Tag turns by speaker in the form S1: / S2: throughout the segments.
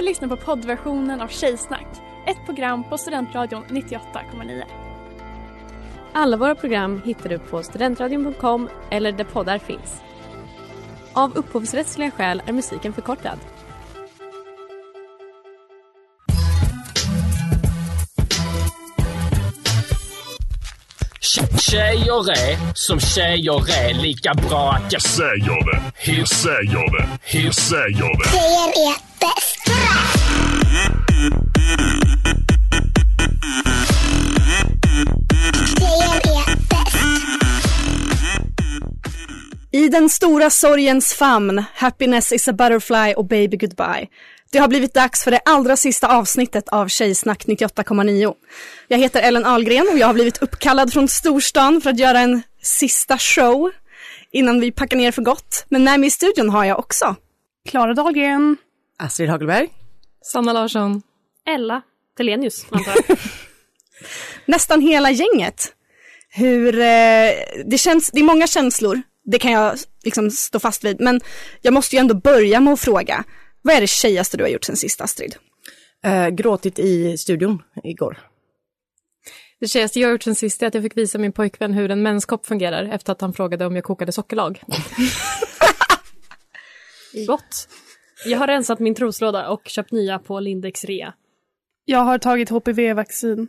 S1: Du lyssnar på poddversionen av Tjejsnack, ett program på Studentradion 98,9.
S2: Alla våra program hittar du på studentradion.com eller där poddar finns. Av upphovsrättsliga skäl är musiken förkortad.
S3: Tjejer är som tjejer är lika bra att jag
S4: säger det.
S3: Hur
S4: säger det? Hur säger det?
S5: Tjejer är
S6: den stora sorgens famn, Happiness is a butterfly och Baby goodbye. Det har blivit dags för det allra sista avsnittet av Tjejsnack 98,9. Jag heter Ellen Ahlgren och jag har blivit uppkallad från storstan för att göra en sista show innan vi packar ner för gott. Men med mig i studion har jag också
S1: Klara Dahlgren.
S7: Astrid Hagelberg.
S2: Sanna Larsson. Ella Telenius, antar jag.
S6: Nästan hela gänget. Hur, eh, det känns, det är många känslor, det kan jag liksom stå fast vid, men jag måste ju ändå börja med att fråga, vad är det tjejigaste du har gjort sen sist Astrid?
S7: Eh, gråtit i studion igår.
S2: Det tjejigaste jag har gjort sen sist är att jag fick visa min pojkvän hur en menskopp fungerar efter att han frågade om jag kokade sockerlag. Gott. Jag har rensat min troslåda och köpt nya på Lindex rea.
S1: Jag har tagit HPV-vaccin.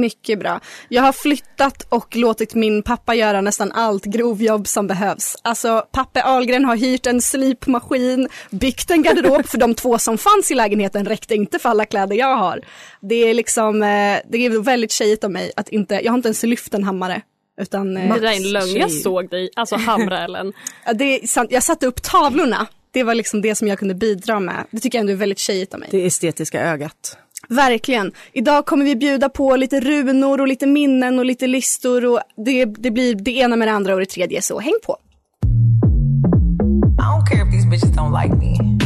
S6: Mycket bra. Jag har flyttat och låtit min pappa göra nästan allt grovjobb som behövs. Alltså, Pappe Ahlgren har hyrt en slipmaskin, byggt en garderob för de två som fanns i lägenheten räckte inte för alla kläder jag har. Det är liksom, eh, det är väldigt tjejigt av mig att inte, jag har inte ens lyft en hammare. Utan,
S2: det där är en lögn, jag såg dig, alltså hamra Ellen.
S6: det är sant, jag satte upp tavlorna. Det var liksom det som jag kunde bidra med. Det tycker jag ändå är väldigt tjejigt av mig.
S7: Det estetiska ögat.
S6: Verkligen. Idag kommer vi bjuda på lite runor och lite minnen och lite listor och det, det blir det ena med det andra och det tredje, så häng på.
S8: I don't care if these bitches don't like me.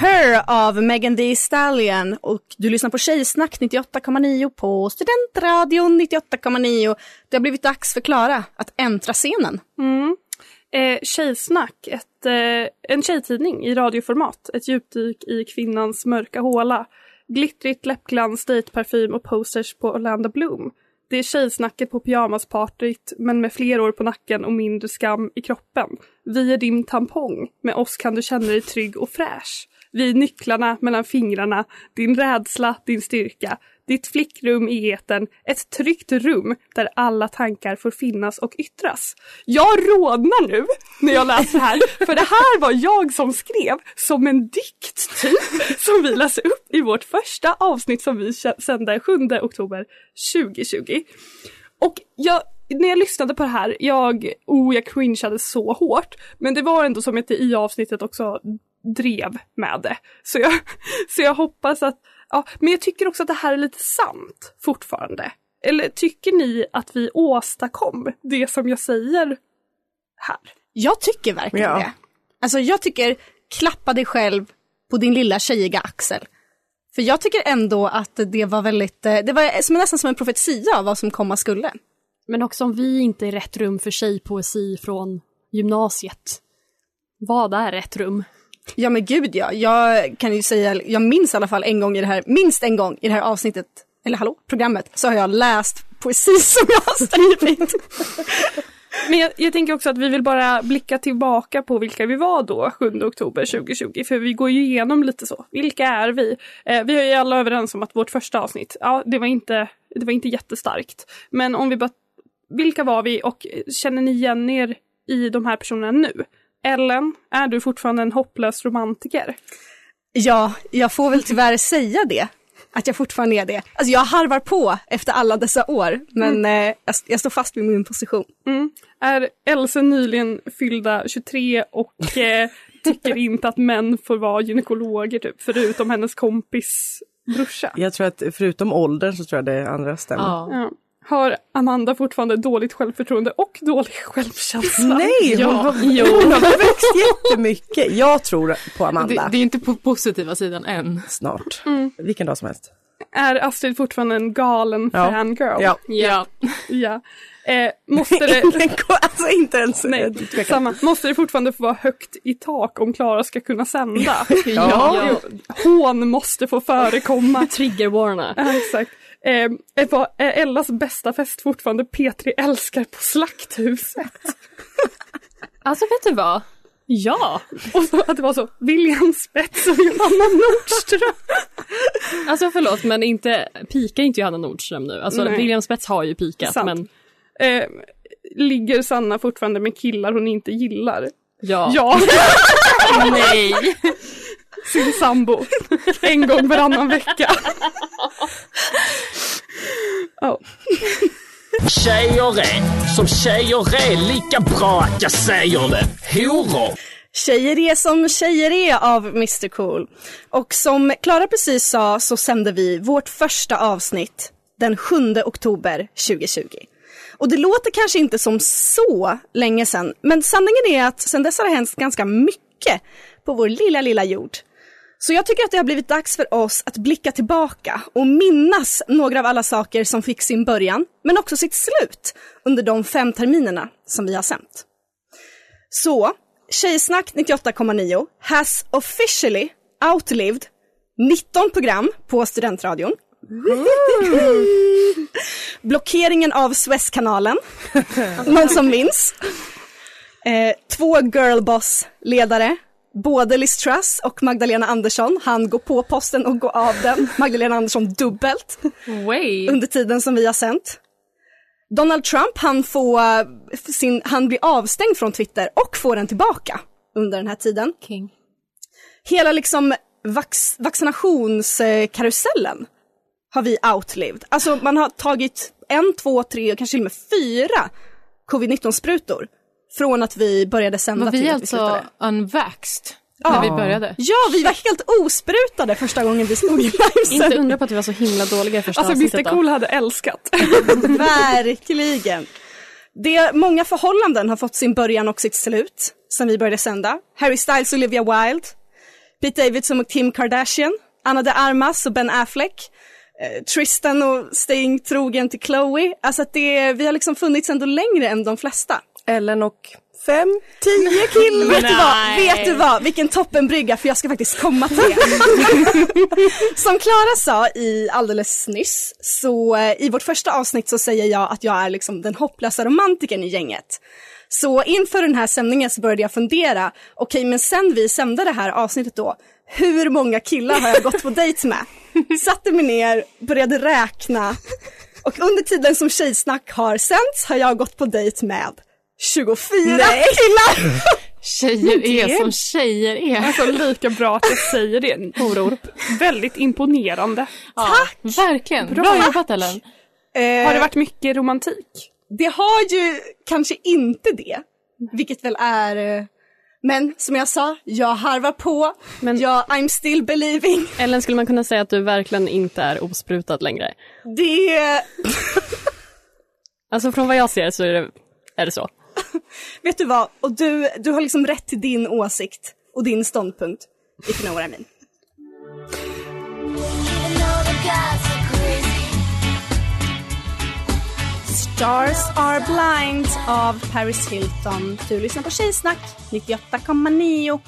S6: Her av Megan Thee Stallion och du lyssnar på Tjejsnack 98,9 på Studentradion 98,9. Det har blivit dags för Klara att äntra scenen.
S1: Mm. Eh, Tjejsnack, ett, eh, en tjejtidning i radioformat. Ett djupdyk i kvinnans mörka håla. Glittrigt läppglans, dejtparfym och posters på Orlando Bloom. Det är tjejsnacket på pyjamaspartyt men med fler år på nacken och mindre skam i kroppen. Vi är din tampong. Med oss kan du känna dig trygg och fräsch. Vi är nycklarna mellan fingrarna, din rädsla, din styrka. Ditt flickrum i eten, ett tryggt rum där alla tankar får finnas och yttras. Jag rodnar nu när jag läser det här, för det här var jag som skrev som en dikt typ, som vi läser upp i vårt första avsnitt som vi sände 7 oktober 2020. Och jag, när jag lyssnade på det här, jag, oh, jag cringeade så hårt, men det var ändå som att det i avsnittet också drev med det. Så jag, så jag hoppas att Ja, men jag tycker också att det här är lite sant fortfarande. Eller tycker ni att vi åstadkom det som jag säger här?
S6: Jag tycker verkligen ja. det. Alltså jag tycker, klappa dig själv på din lilla tjejiga axel. För jag tycker ändå att det var väldigt, eh, det var som, nästan som en profetia av vad som komma skulle.
S2: Men också om vi inte är rätt rum för tjejpoesi från gymnasiet. Vad är rätt rum?
S6: Ja men gud ja, jag kan ju säga, jag minns i alla fall en gång i det här, minst en gång i det här avsnittet, eller hallå, programmet, så har jag läst poesi som jag har skrivit.
S1: Men jag, jag, tänker också att vi vill bara blicka tillbaka på vilka vi var då 7 oktober 2020 för vi går ju igenom lite så. Vilka är vi? Eh, vi är ju alla överens om att vårt första avsnitt, ja det var inte, det var inte jättestarkt. Men om vi bara, vilka var vi och känner ni igen er i de här personerna nu? Ellen, är du fortfarande en hopplös romantiker?
S6: Ja, jag får väl tyvärr säga det. Att jag fortfarande är det. Alltså jag harvar på efter alla dessa år, men mm. eh, jag, jag, står fast vid min position.
S1: Mm. Är Else nyligen fyllda 23 och eh, tycker inte att män får vara gynekologer, typ, förutom hennes kompis brorsa?
S7: Jag tror att förutom åldern så tror jag det andra stämmer. Ja.
S1: Ja har Amanda fortfarande dåligt självförtroende och dålig självkänsla?
S7: Nej, ja. hon, har, jo. hon har växt jättemycket. Jag tror på Amanda.
S2: Det, det, är inte på positiva sidan än.
S7: Snart. Mm. Vilken dag som helst.
S1: Är Astrid fortfarande en galen ja. fangirl?
S7: Ja.
S2: ja.
S1: ja. Eh, måste det...
S7: alltså inte ens...
S1: Nej, samma. Måste det fortfarande få vara högt i tak om Klara ska kunna sända?
S2: Ja.
S1: Jo, Hån måste få förekomma.
S2: Triggervarna.
S1: Ja, exakt. Eh, var- är Ellas bästa fest fortfarande P3 älskar på Slakthuset?
S2: Alltså vet du vad? Ja!
S1: Och så att det var så William Spets och Johanna Nordström.
S2: Alltså förlåt men inte, pika inte Johanna Nordström nu. Alltså
S1: Nej.
S2: William Spets har ju pikat
S1: Sant.
S2: men
S1: Eh, ligger Sanna fortfarande med killar hon inte gillar?
S2: ja.
S1: Ja,
S2: Nej!
S1: sin sambo. En gång varannan vecka.
S3: Tjejer är som tjejer är lika bra att jag säger det. Horor.
S6: Tjejer är som tjejer är av Mr Cool. Och som Klara precis sa så sände vi vårt första avsnitt den 7 oktober 2020. Och det låter kanske inte som så länge sedan, men sanningen är att sedan dess har det hänt ganska mycket på vår lilla, lilla jord. Så jag tycker att det har blivit dags för oss att blicka tillbaka och minnas några av alla saker som fick sin början, men också sitt slut under de fem terminerna som vi har sänt. Så, Tjejsnack 98,9 has officially outlived 19 program på Studentradion. Blockeringen av Suezkanalen, någon som minns? Eh, två girlboss-ledare, både Liz Truss och Magdalena Andersson, han går på posten och går av den. Magdalena Andersson dubbelt
S2: Way.
S6: under tiden som vi har sänt. Donald Trump, han, får sin, han blir avstängd från Twitter och får den tillbaka under den här tiden.
S2: King.
S6: Hela liksom vax, vaccinationskarusellen har vi outlived. Alltså man har tagit en, två, tre och kanske till och med fyra covid-19-sprutor från att vi började sända
S9: Var vi
S6: till att
S9: alltså
S6: slutade.
S9: unvaxxed
S6: Ja.
S9: när vi började?
S6: Ja, vi var helt osprutade första gången vi stod i
S2: Inte
S6: livesändning.
S2: undra på att vi var så himla dåliga i första
S1: Alltså Mr. Cool hade älskat.
S6: Verkligen. Det, många förhållanden har fått sin början och sitt slut sen vi började sända. Harry Styles och Olivia Wilde, Pete Davidson och Kim Kardashian, Anna de Armas och Ben Affleck, eh, Tristan och Sting trogen till Chloe. Alltså att det, vi har liksom funnits ändå längre än de flesta.
S7: Ellen och fem, tio killar.
S6: Vet du vad? Vet du vad? Vilken toppenbrygga för jag ska faktiskt komma till det. Som Klara sa i alldeles nyss, så eh, i vårt första avsnitt så säger jag att jag är liksom den hopplösa romantiken i gänget. Så inför den här sändningen så började jag fundera, okej men sen vi sände det här avsnittet då, hur många killar har jag gått på dejt med? Satte mig ner, började räkna och under tiden som Tjejsnack har sänts har jag gått på dejt med 24 killar!
S9: Tjejer är som tjejer är.
S1: Alltså lika bra att jag säger det. Horor. Väldigt imponerande.
S9: Tack! Verkligen. Bra, jobbat Ellen.
S6: Eh,
S1: Har det varit mycket romantik?
S6: Det har ju kanske inte det, vilket väl är... eh, Men som jag sa, jag harvar på,
S2: Men-
S6: jag, I'm still believing.
S2: Ellen, skulle man kunna säga att du verkligen inte är osprutad längre?
S6: Det,
S2: Alltså från vad jag ser så är det, är det så.
S6: vet du vad, och du, du har liksom rätt till din åsikt och din ståndpunkt, if you know what I mean. Stars are blind av Paris Hilton. Du lyssnar på Tjejsnack 98,9.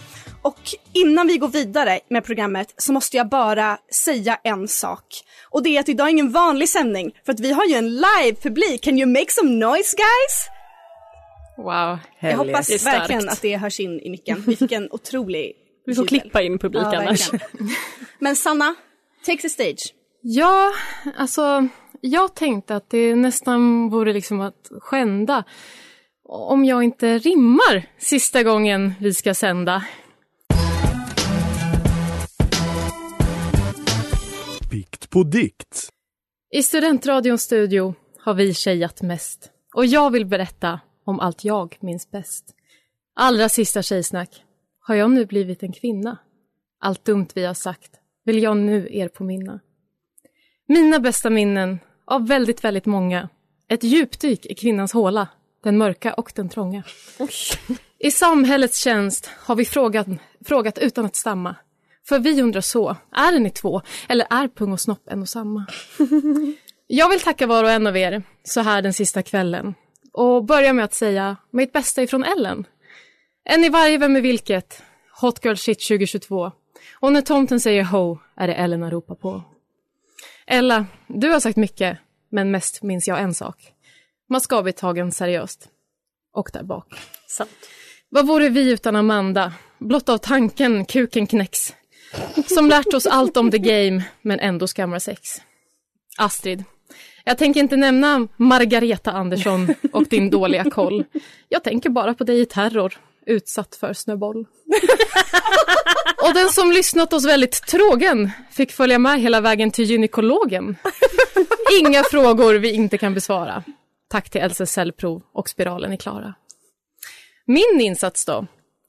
S6: Och innan vi går vidare med programmet så måste jag bara säga en sak. Och det är att idag är ingen vanlig sändning för att vi har ju en live-publik. Can you make some noise guys?
S9: Wow.
S6: Jag hoppas verkligen att det hörs in i micken. Vi fick en otrolig
S2: Vi får
S6: jubel.
S2: klippa in publik
S6: Ja,
S2: annars.
S6: Men Sanna, take the stage.
S9: Ja, alltså jag tänkte att det nästan vore liksom att skända om jag inte rimmar sista gången vi ska sända.
S10: Bikt på dikt.
S9: I Studentradions studio har vi tjejat mest och jag vill berätta om allt jag minns bäst. Allra sista tjejsnack. Har jag nu blivit en kvinna? Allt dumt vi har sagt vill jag nu er påminna. Mina bästa minnen av väldigt, väldigt många. Ett djupdyk i kvinnans håla, den mörka och den trånga. I samhällets tjänst har vi frågat, frågat utan att stamma. För vi undrar så, är ni två eller är pung och snopp en och samma? Jag vill tacka var och en av er så här den sista kvällen. Och börjar med att säga mitt bästa ifrån Ellen. En i varje Vem är vilket? Hot Girl Shit 2022. Och när tomten säger ho är det Ellen att ropa på. Ella, du har sagt mycket, men mest minns jag en sak. Man ska bli tagen seriöst. Och där bak.
S2: Sant.
S9: Vad vore vi utan Amanda? Blott av tanken kuken knäcks. Som lärt oss allt om the game, men ändå skammar sex. Astrid. Jag tänker inte nämna Margareta Andersson och din dåliga koll. Jag tänker bara på dig i terror, utsatt för snöboll. Och den som lyssnat oss väldigt trågen fick följa med hela vägen till gynekologen. Inga frågor vi inte kan besvara. Tack till Elses cellprov och spiralen är klara. Min insats då?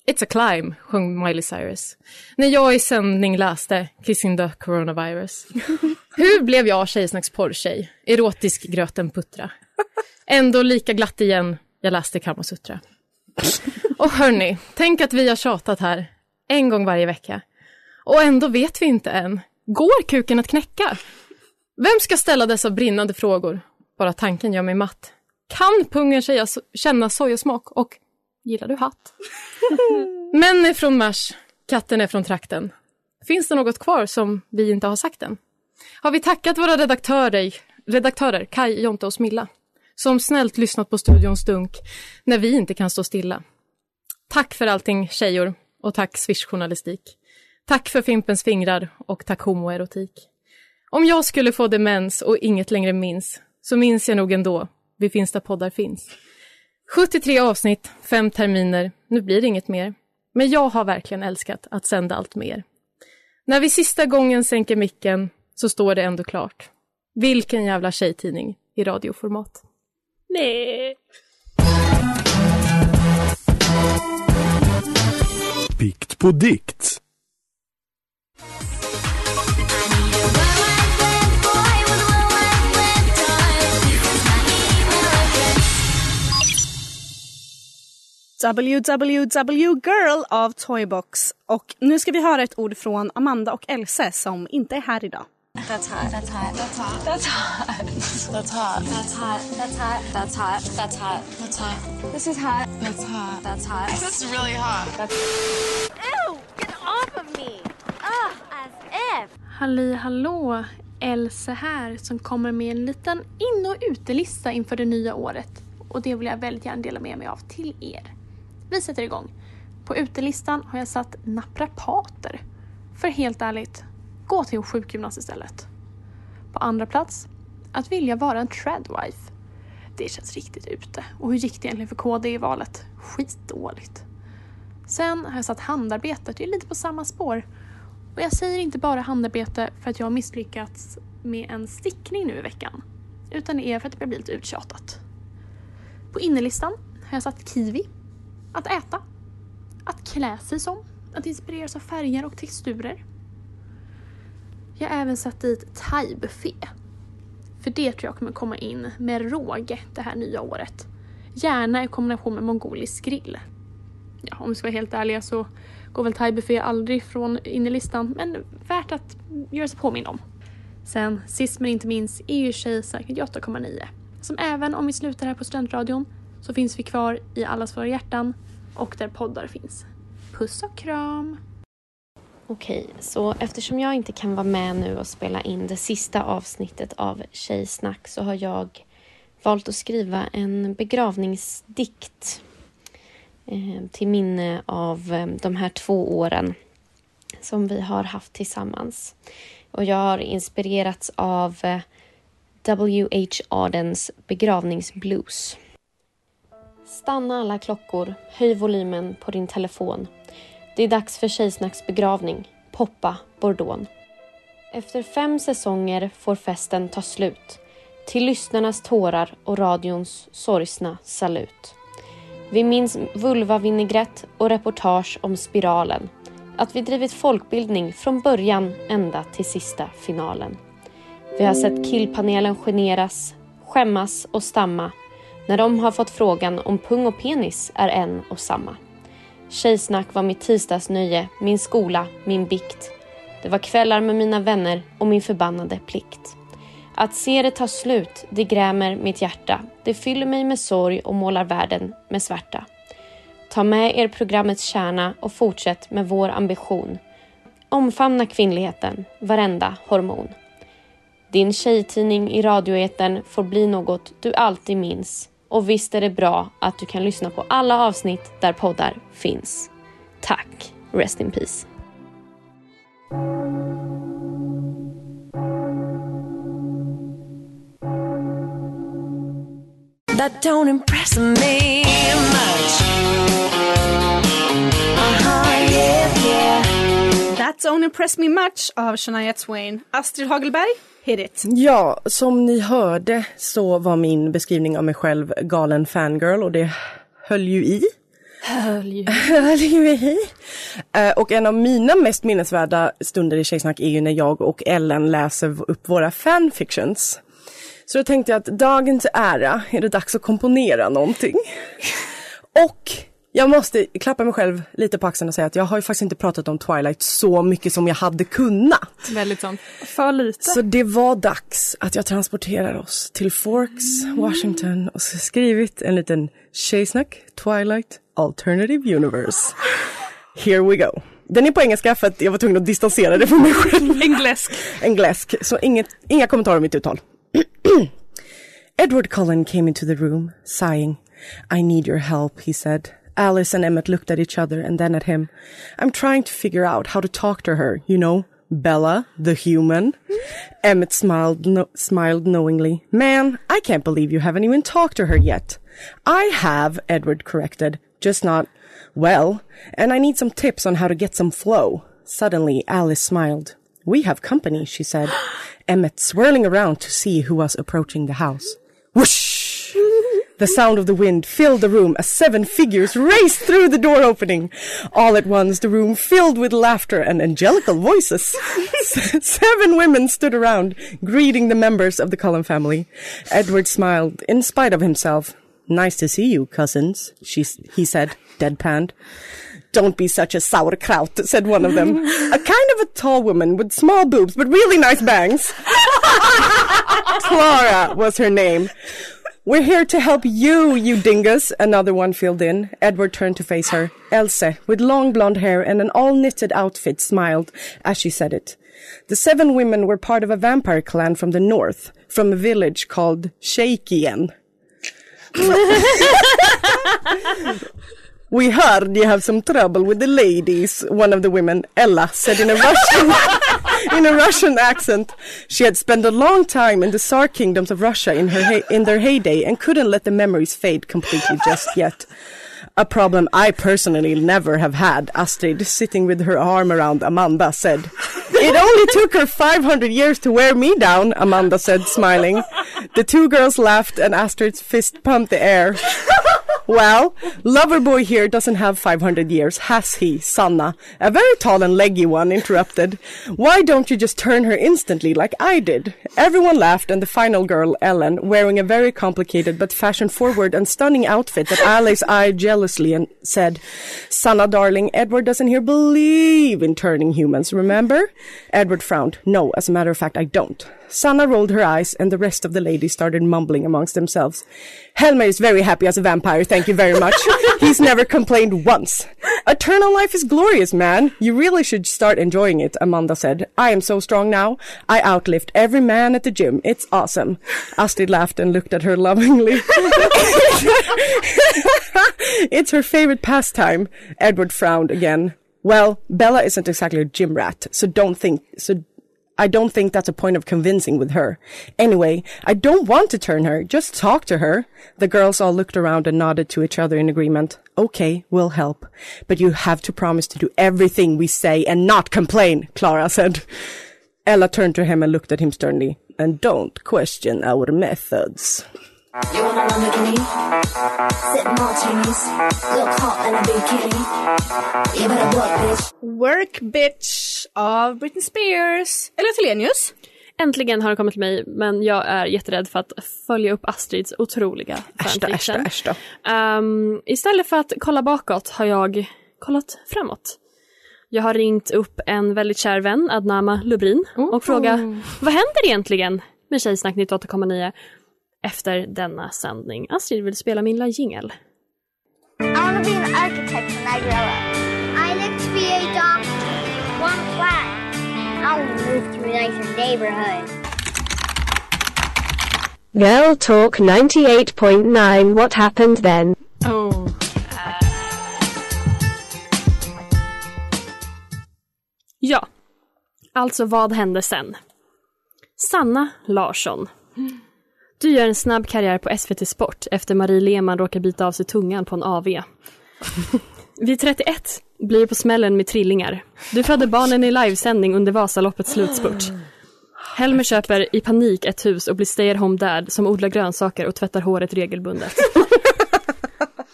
S9: It's a climb, sjöng Miley Cyrus. När jag i sändning läste Kissing the coronavirus. Hur blev jag Tjejsnacks porrtjej? Erotisk gröten puttra. Ändå lika glatt igen, jag läste Kamasutra. Och hörni, tänk att vi har tjatat här en gång varje vecka. Och ändå vet vi inte än. Går kuken att knäcka? Vem ska ställa dessa brinnande frågor? Bara tanken gör mig matt. Kan pungen känna sojasmak och gillar du hatt? Män är från Mars, katten är från trakten. Finns det något kvar som vi inte har sagt än? Har vi tackat våra redaktörer, redaktörer Kai, Jonte och Smilla som snällt lyssnat på studions dunk när vi inte kan stå stilla. Tack för allting tjejor och tack Swish-journalistik. Tack för Fimpens fingrar och tack homoerotik. Om jag skulle få demens och inget längre minns så minns jag nog ändå, vi finns där poddar finns. 73 avsnitt, fem terminer, nu blir det inget mer. Men jag har verkligen älskat att sända allt mer. När vi sista gången sänker micken så står det ändå klart. Vilken jävla tjejtidning i radioformat.
S11: Nej.
S10: Bikt på dikt.
S6: WWW Girl av Toybox. Och nu ska vi höra ett ord från Amanda och Else som inte är här idag.
S12: That's hot. That's hot. That's hot. That's hot. That's hot. That's hot. That's hot. That's hot. That's hot. That's hot. This is hot. That's hot. That's hot. This is really hot.
S5: Ew! Get off of me! Ugh, as if!
S11: Halli hallå! Else här som kommer med en liten in och utelista inför det nya året. Och det vill jag väldigt gärna dela med mig av till er. Vi sätter igång. På utelistan har jag satt naprapater. För helt ärligt, gå till en sjukgymnast istället. På andra plats, att vilja vara en tradwife. Det känns riktigt ute. Och hur gick det egentligen för KD i valet? Skitdåligt. Sen har jag satt handarbetet, det är lite på samma spår. Och jag säger inte bara handarbete för att jag har misslyckats med en stickning nu i veckan. Utan det är för att det börjar bli lite uttjatat. På innerlistan har jag satt kiwi. Att äta. Att klä sig som. Att inspireras av färger och texturer. Jag har även satt dit thaibuffé. För det tror jag kommer komma in med råge det här nya året. Gärna i kombination med mongolisk grill. Ja, om vi ska vara helt ärliga så går väl thai-buffé aldrig från in i listan, men värt att göra sig påminn om. Sen, sist men inte minst, är ju Tjejsnacket 8.9. Som även om vi slutar här på Studentradion så finns vi kvar i allas våra hjärtan och där poddar finns. Puss och kram!
S13: Okej, så eftersom jag inte kan vara med nu och spela in det sista avsnittet av Tjejsnack så har jag valt att skriva en begravningsdikt eh, till minne av eh, de här två åren som vi har haft tillsammans. Och jag har inspirerats av eh, W.H. Ardens begravningsblues. Stanna alla klockor, höj volymen på din telefon. Det är dags för Tjejsnacks begravning. Poppa Bordon. Efter fem säsonger får festen ta slut. Till lyssnarnas tårar och radions sorgsna salut. Vi minns vulvavinägrett och reportage om spiralen. Att vi drivit folkbildning från början ända till sista finalen. Vi har sett killpanelen generas, skämmas och stamma när de har fått frågan om pung och penis är en och samma. Tjejsnack var mitt tisdagsnöje, min skola, min bikt. Det var kvällar med mina vänner och min förbannade plikt. Att se det ta slut, det grämer mitt hjärta Det fyller mig med sorg och målar världen med svärta. Ta med er programmets kärna och fortsätt med vår ambition. Omfamna kvinnligheten, varenda hormon. Din tjejtidning i radioeten får bli något du alltid minns. Och visst är det bra att du kan lyssna på alla avsnitt där poddar finns. Tack. Rest in peace.
S8: That don't impress me much. Uh-huh, yeah, yeah.
S6: That don't impress me much av Shania Twain. Astrid Hagelberg, hit it.
S7: Ja, som ni hörde så var min beskrivning av mig själv galen fangirl och det höll ju i.
S9: Höll ju.
S7: Höll ju i. Eh, Och en av mina mest minnesvärda stunder i Tjejsnack är ju när jag och Ellen läser upp våra fanfictions. Så då tänkte jag att dagens ära är det dags att komponera någonting. Och jag måste klappa mig själv lite på axeln och säga att jag har ju faktiskt inte pratat om Twilight så mycket som jag hade kunnat.
S9: Väldigt sånt.
S2: För lite.
S7: Så det var dags att jag transporterar oss till Forks, Washington och skrivit en liten Tjejsnack Twilight Alternative Universe. Here we go. Den är på engelska för att jag var tvungen att distansera det från mig själv.
S2: Engläsk.
S7: En gläsk, så inget, inga kommentarer om mitt uttal. Edward Cullen came into the room, sighing. I need your help, he said. Alice and Emmett looked at each other and then at him. I'm trying to figure out how to talk to her, you know, Bella, the human. Emmett smiled, no- smiled knowingly. Man, I can't believe you haven't even talked to her yet. I have, Edward corrected, just not well, and I need some tips on how to get some flow. Suddenly, Alice smiled. We have company, she said. Emmett swirling around to see who was approaching the house. Whoosh! The sound of the wind filled the room as seven figures raced through the door opening. All at once, the room filled with laughter and angelical voices. seven women stood around, greeting the members of the Cullen family. Edward smiled in spite of himself. Nice to see you, cousins, she, he said, deadpanned. Don't be such a sauerkraut, said one of them. a kind of a tall woman with small boobs but really nice bangs. Clara was her name. We're here to help you, you dingus, another one filled in. Edward turned to face her. Else, eh, with long blonde hair and an all knitted outfit, smiled as she said it. The seven women were part of a vampire clan from the north, from a village called Shakien. We heard you have some trouble with the ladies, one of the women, Ella, said in a Russian in a Russian accent. She had spent a long time in the Tsar kingdoms of Russia in her in their heyday and couldn't let the memories fade completely just yet. A problem I personally never have had, Astrid, sitting with her arm around Amanda, said. It only took her 500 years to wear me down, Amanda said, smiling. The two girls laughed and Astrid's fist pumped the air. Well, Loverboy here doesn't have 500 years, has he, Sanna? A very tall and leggy one interrupted. Why don't you just turn her instantly like I did? Everyone laughed and the final girl, Ellen, wearing a very complicated but fashion-forward and stunning outfit that Alice eyed jealously and said, Sanna darling, Edward doesn't here believe in turning humans, remember? Edward frowned. No, as a matter of fact, I don't. Sanna rolled her eyes and the rest of the ladies started mumbling amongst themselves. Helmer is very happy as a vampire, thank you very much. He's never complained once. Eternal life is glorious, man. You really should start enjoying it, Amanda said. I am so strong now. I outlift every man at the gym. It's awesome. Astrid laughed and looked at her lovingly. it's her favorite pastime. Edward frowned again. Well, Bella isn't exactly a gym rat, so don't think, so I don't think that's a point of convincing with her. Anyway, I don't want to turn her. Just talk to her. The girls all looked around and nodded to each other in agreement. Okay, we'll help. But you have to promise to do everything we say and not complain, Clara said. Ella turned to him and looked at him sternly. And don't question our methods.
S12: You want a Lamborghini? Sip martinis. Look hot in a bikini. You better work, bitch.
S6: Work Bitch av Britney Spears. Eller Telenius.
S2: Äntligen har det kommit till mig, men jag är jätterädd för att följa upp Astrids otroliga fanfiction. Ehm, istället för att kolla bakåt har jag kollat framåt. Jag har ringt upp en väldigt kär vän, Adnama Lubrin, och frågat vad händer egentligen med Tjejsnack 98,9? Efter denna sändning. Astrid, vill du spela min lilla jingel?
S5: I want to be an architect when I grow up. I like to be a doctor. One flat. I'll move to a nicer neighborhood.
S14: Girl Talk 98.9 What happened then?
S9: Oh.
S2: Ja, alltså vad hände sen? Sanna Larsson. Du gör en snabb karriär på SVT Sport efter Marie Lehmann råkar bita av sig tungan på en AV. Vid 31 blir det på smällen med trillingar. Du födde barnen i livesändning under Vasaloppets slutspurt. Helmer köper i panik ett hus och blir stay at home dad som odlar grönsaker och tvättar håret regelbundet.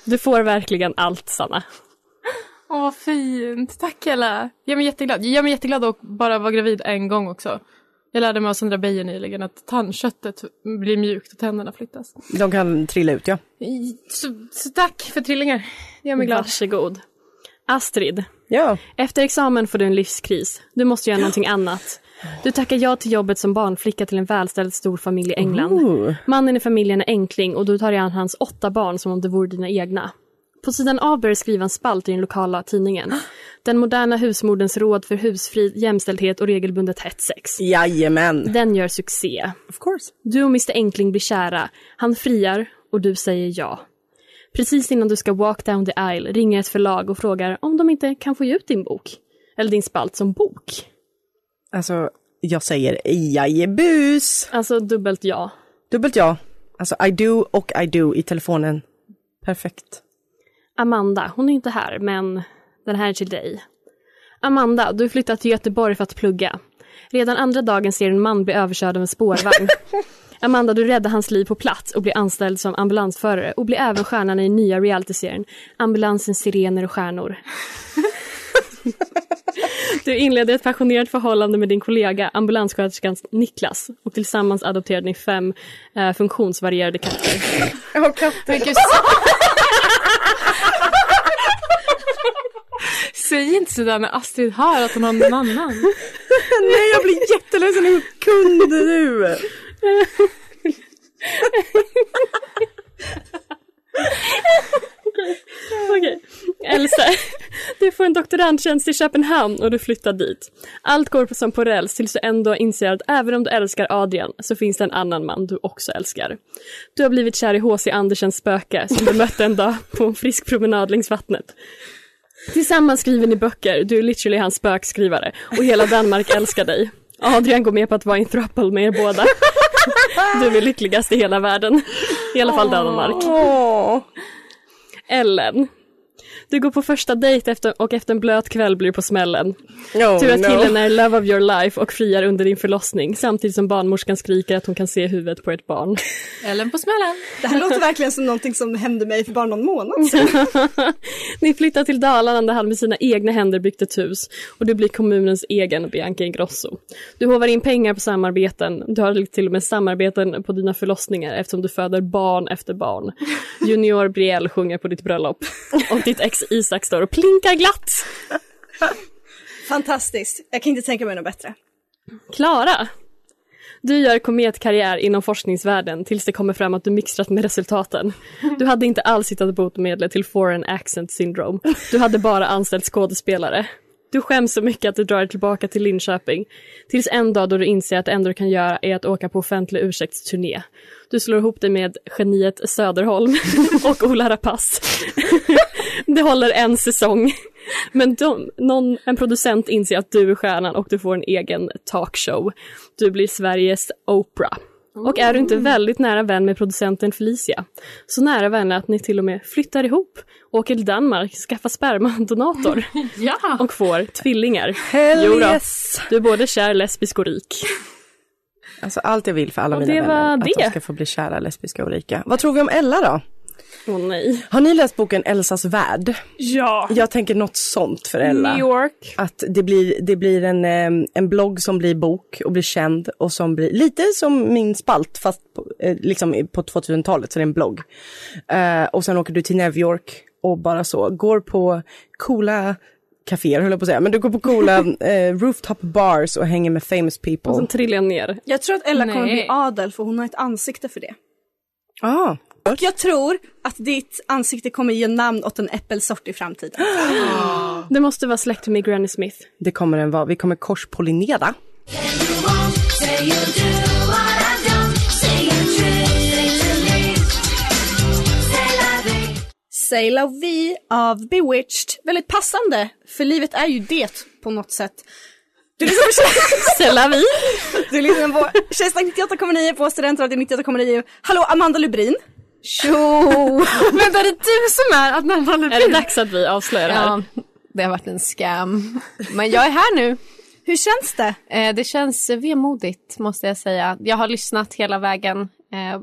S2: Du får verkligen allt, Sanna.
S9: Åh, vad fint. Tack Ella. Jag är jätteglad. Jag är jätteglad att bara vara gravid en gång också. Jag lärde mig av Sandra Beijer nyligen att tandköttet blir mjukt och tänderna flyttas.
S7: De kan trilla ut ja.
S9: Så, så tack för trillingar. Det gör mig glad.
S2: Varsågod. Astrid.
S7: Ja.
S2: Efter examen får du en livskris. Du måste göra någonting annat. Du tackar ja till jobbet som barnflicka till en välställd stor familj i England.
S7: Ooh.
S2: Mannen i familjen är enkling och du tar dig an hans åtta barn som om det vore dina egna. På sidan A börjar skriva en spalt i den lokala tidningen. Den moderna husmodens råd för husfrid, jämställdhet och regelbundet hett sex.
S7: Jajamän.
S2: Den gör succé.
S7: Of course.
S2: Du och Mr Enkling blir kära. Han friar och du säger ja. Precis innan du ska walk down the aisle ringer ett förlag och frågar om de inte kan få ge ut din bok. Eller din spalt som bok.
S7: Alltså, jag säger jajebus.
S2: Alltså dubbelt ja.
S7: Dubbelt ja. Alltså I do och I do i telefonen. Perfekt.
S2: Amanda, hon är inte här, men den här är till dig. Amanda, du flyttat till Göteborg för att plugga. Redan andra dagen ser en man bli överkörd av en spårvagn. Amanda, du räddar hans liv på plats och blir anställd som ambulansförare och blir även stjärnan i nya realityserien Ambulansens sirener och stjärnor. Du inledde ett passionerat förhållande med din kollega ambulanssköterskan Niklas och tillsammans adopterade ni fem eh, funktionsvarierade katter.
S7: Jag har katter.
S9: Säg inte sådär när Astrid hör att hon har någon annan.
S7: Nej, jag blir jätteledsen. Hur kunde du?
S2: Okej. Elsa, du får en doktorandtjänst i Köpenhamn och du flyttar dit. Allt går som på räls tills du ändå inser att även om du älskar Adrian så finns det en annan man du också älskar. Du har blivit kär i H.C. Andersens spöke som du mötte en dag på en frisk promenad längs vattnet. Tillsammans skriver ni böcker, du är literally hans spökskrivare och hela Danmark älskar dig. Adrian går med på att vara i en throuple med er båda. Du är lyckligast i hela världen. I alla fall Danmark. Ellen. Du går på första dejt efter, och efter en blöt kväll blir du på smällen.
S7: Oh,
S2: Tur att
S7: no.
S2: killen är love of your life och friar under din förlossning samtidigt som barnmorskan skriker att hon kan se huvudet på ett barn.
S9: Ellen på smällen.
S6: Det här låter verkligen som någonting som hände mig för bara någon månad sedan.
S2: Ni flyttar till Dalarna där han med sina egna händer byggt ett hus och du blir kommunens egen Bianca Ingrosso. Du hovar in pengar på samarbeten, du har till och med samarbeten på dina förlossningar eftersom du föder barn efter barn. Junior Brielle sjunger på ditt bröllop och ditt ex Isak står och plinkar glatt.
S6: Fantastiskt. Jag kan inte tänka mig något bättre.
S2: Klara! Du gör kometkarriär inom forskningsvärlden tills det kommer fram att du mixtrat med resultaten. Du hade inte alls hittat botemedlet till foreign accent syndrome. Du hade bara anställt skådespelare. Du skäms så mycket att du drar dig tillbaka till Linköping. Tills en dag då du inser att det enda du kan göra är att åka på offentlig ursäktsturné. Du slår ihop dig med geniet Söderholm och Ola Rapace. Det håller en säsong. Men de, någon, en producent inser att du är stjärnan och du får en egen talkshow. Du blir Sveriges Oprah. Och är du inte väldigt nära vän med producenten Felicia, så nära vänner att ni till och med flyttar ihop, åker till Danmark, skaffar spermadonator
S9: Ja!
S2: och får tvillingar.
S7: Hell
S2: Jo då.
S7: yes.
S2: Du är både kär, lesbisk och rik.
S7: Alltså allt jag vill för alla
S2: Och
S7: mina
S2: det
S7: vänner. Att
S2: det.
S7: de ska få bli kära, lesbiska och rika. Vad tror vi om Ella då?
S2: Åh nej.
S7: Har ni läst boken Elsas värld?
S2: Ja.
S7: Jag tänker något sånt för Ella.
S2: New York.
S7: Att det blir, det blir en, en blogg som blir bok och blir känd och som blir lite som min spalt fast på, eh, liksom på 2000-talet så det är en blogg. Eh, och sen åker du till New York och bara så går på coola kaféer höll jag på att säga, men du går på coola eh, rooftop bars och hänger med famous people.
S2: Och sen trillar jag ner.
S6: Jag tror att Ella kommer
S9: Nej.
S6: bli adel för hon har ett ansikte för det.
S7: Ah.
S6: Och jag tror att ditt ansikte kommer ge namn åt en äppelsort i framtiden.
S1: Det måste vara släkt med Granny Smith.
S7: Det kommer den vara. Vi kommer korspollinera.
S6: Say La Vie av Bewitched. Väldigt passande, för livet är ju det på något sätt. Du lyssnar på
S1: vie.
S6: Du lyssnar på Tjejsnack 98,9 på Studentradion 98,9. Hallå, Amanda Lubrin. Tjo!
S15: Men är det du som är Amanda Lubin?
S1: Är det dags att vi avslöjar det här?
S15: Ja, det har varit en scam. Men jag är här nu.
S6: Hur känns det?
S15: Eh, det känns vemodigt måste jag säga. Jag har lyssnat hela vägen. Eh,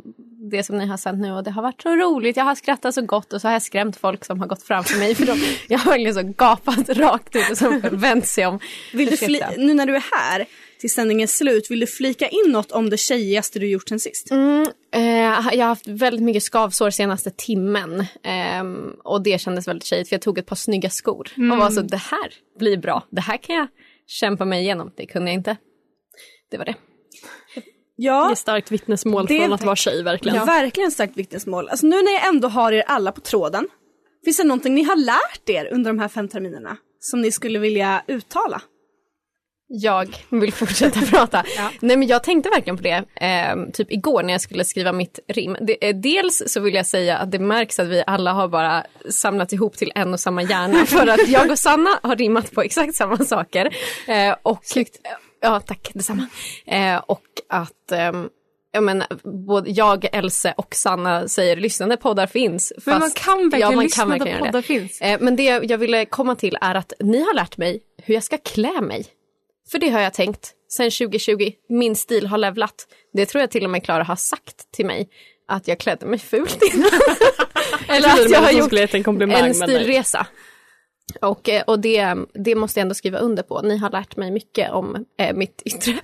S15: det som ni har sänt nu och det har varit så roligt. Jag har skrattat så gott och så har jag skrämt folk som har gått framför mig. För de, jag har verkligen så gapat rakt ut och så vänt sig om.
S6: Vill du fli-
S15: Ursäkta.
S6: nu när du är här till sändningens slut, vill du flika in något om det tjejigaste du gjort sen sist?
S15: Mm, jag har haft väldigt mycket skavsår senaste timmen. Ehm, och det kändes väldigt tjejigt för jag tog ett par snygga skor.
S1: Mm.
S15: Och var så, det här blir bra. Det här kan jag kämpa mig igenom. Det kunde jag inte. Det var det.
S6: Ja.
S1: Det är starkt vittnesmål
S6: Det
S1: från att vara tjej verkligen.
S6: Ja. Verkligen starkt vittnesmål. Alltså nu när jag ändå har er alla på tråden, finns det någonting ni har lärt er under de här fem terminerna som ni skulle vilja uttala?
S15: Jag vill fortsätta prata. Nej men jag tänkte verkligen på det, eh, typ igår när jag skulle skriva mitt rim. Det, eh, dels så vill jag säga att det märks att vi alla har bara samlat ihop till en och samma hjärna. För att jag och Sanna har rimmat på exakt samma saker. Eh, och, Ja tack, detsamma. Eh, och att ehm, jag menar, både jag, Else och Sanna säger lyssnande poddar finns. Men man kan verkligen ja, man lyssna kan verkligen poddar det. finns. Eh, men det jag ville komma till är att ni har lärt mig hur jag ska klä mig. För det har jag tänkt sen 2020. Min stil har levlat. Det tror jag till och med Klara har sagt till mig. Att jag klädde mig fult innan. Eller att jag har gjort
S1: en
S15: stilresa. Och, eh, och det, det måste jag ändå skriva under på. Ni har lärt mig mycket om eh, mitt yttre.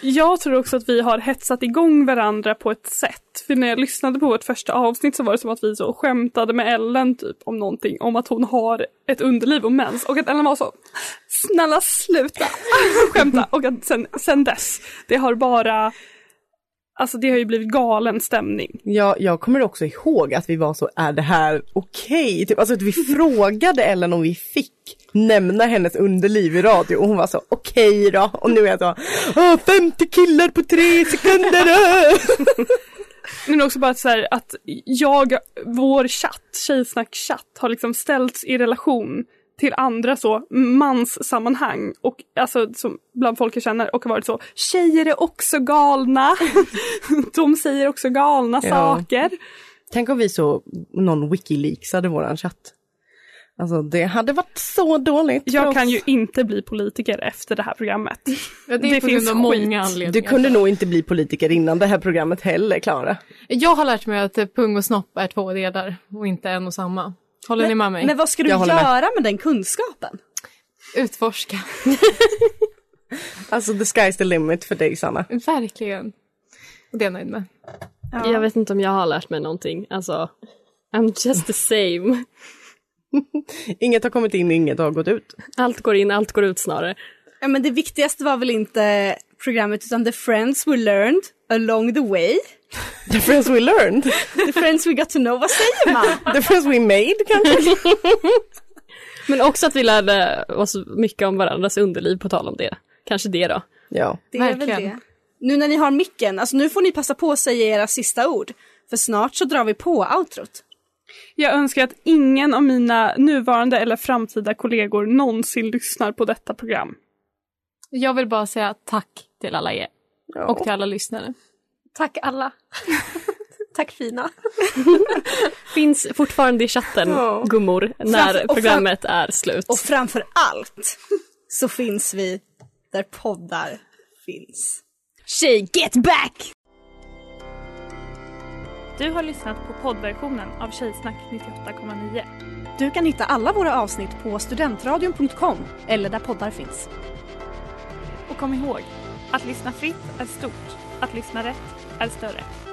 S1: Jag tror också att vi har hetsat igång varandra på ett sätt. För när jag lyssnade på vårt första avsnitt så var det som att vi så skämtade med Ellen typ om någonting. Om att hon har ett underliv och mens. Och att Ellen var så, snälla sluta skämta. Och att sen, sen dess, det har bara, alltså det har ju blivit galen stämning.
S7: Ja, jag kommer också ihåg att vi var så, är det här okej? Typ, alltså att vi frågade Ellen om vi fick nämna hennes underliv i radio och hon var så, okej då. Och nu är jag så, "Åh, 50 killar på tre sekunder! äh."
S1: Men också bara att, så här, att jag, vår chatt, tjejsnack-chatt, har liksom ställts i relation till andra så manssammanhang och alltså som bland folk jag känner och har varit så tjejer är också galna. De säger också galna
S7: Ja.
S1: saker.
S7: Tänk om vi så, någon wikileaksade våran chatt. Alltså det hade varit så dåligt.
S1: Jag kan ju inte bli politiker efter det här programmet.
S15: Ja, det grund av många anledningar.
S7: Du kunde nog inte bli politiker innan det här programmet heller, Klara.
S15: Jag har lärt mig att pung och snopp är två delar och inte en och samma. Håller ni med mig?
S6: Men vad ska du
S7: håller med.
S6: göra med den kunskapen?
S15: Utforska.
S7: Alltså the sky's the limit för dig Sanna.
S15: Verkligen. Och det är jag nöjd med.
S1: Jag vet inte om jag har lärt mig någonting. Alltså, I'm just the same.
S7: Inget har kommit in, inget har gått ut.
S1: Allt går in, allt går ut snarare.
S6: Ja, men det viktigaste var väl inte programmet utan the friends we learned along the way.
S7: The friends we learned.
S6: The friends we got to know, vad säger man?
S7: The friends we made kanske.
S1: Men också att vi lärde oss mycket om varandras underliv på tal om det. Kanske det då.
S7: Ja.
S6: Det är väl det. Nu när ni har micken, alltså nu får ni passa på att säga era sista ord. För snart så drar vi på outrot.
S1: Jag önskar att ingen av mina nuvarande eller framtida kollegor någonsin lyssnar på detta program.
S15: Jag vill bara säga tack till alla er. Och till alla lyssnare.
S6: Tack alla. Tack fina.
S1: Finns fortfarande i chatten,
S6: Ja.
S1: gummor, när
S6: Framför-
S1: programmet är slut.
S6: Och framför allt så finns vi där poddar finns. Tjej, get back!
S1: Du har lyssnat på poddversionen av Tjejsnack 98,9.
S6: Du kan hitta alla våra avsnitt på studentradion.com eller där poddar finns.
S1: Kom ihåg, att lyssna fritt är stort, att lyssna rätt är större.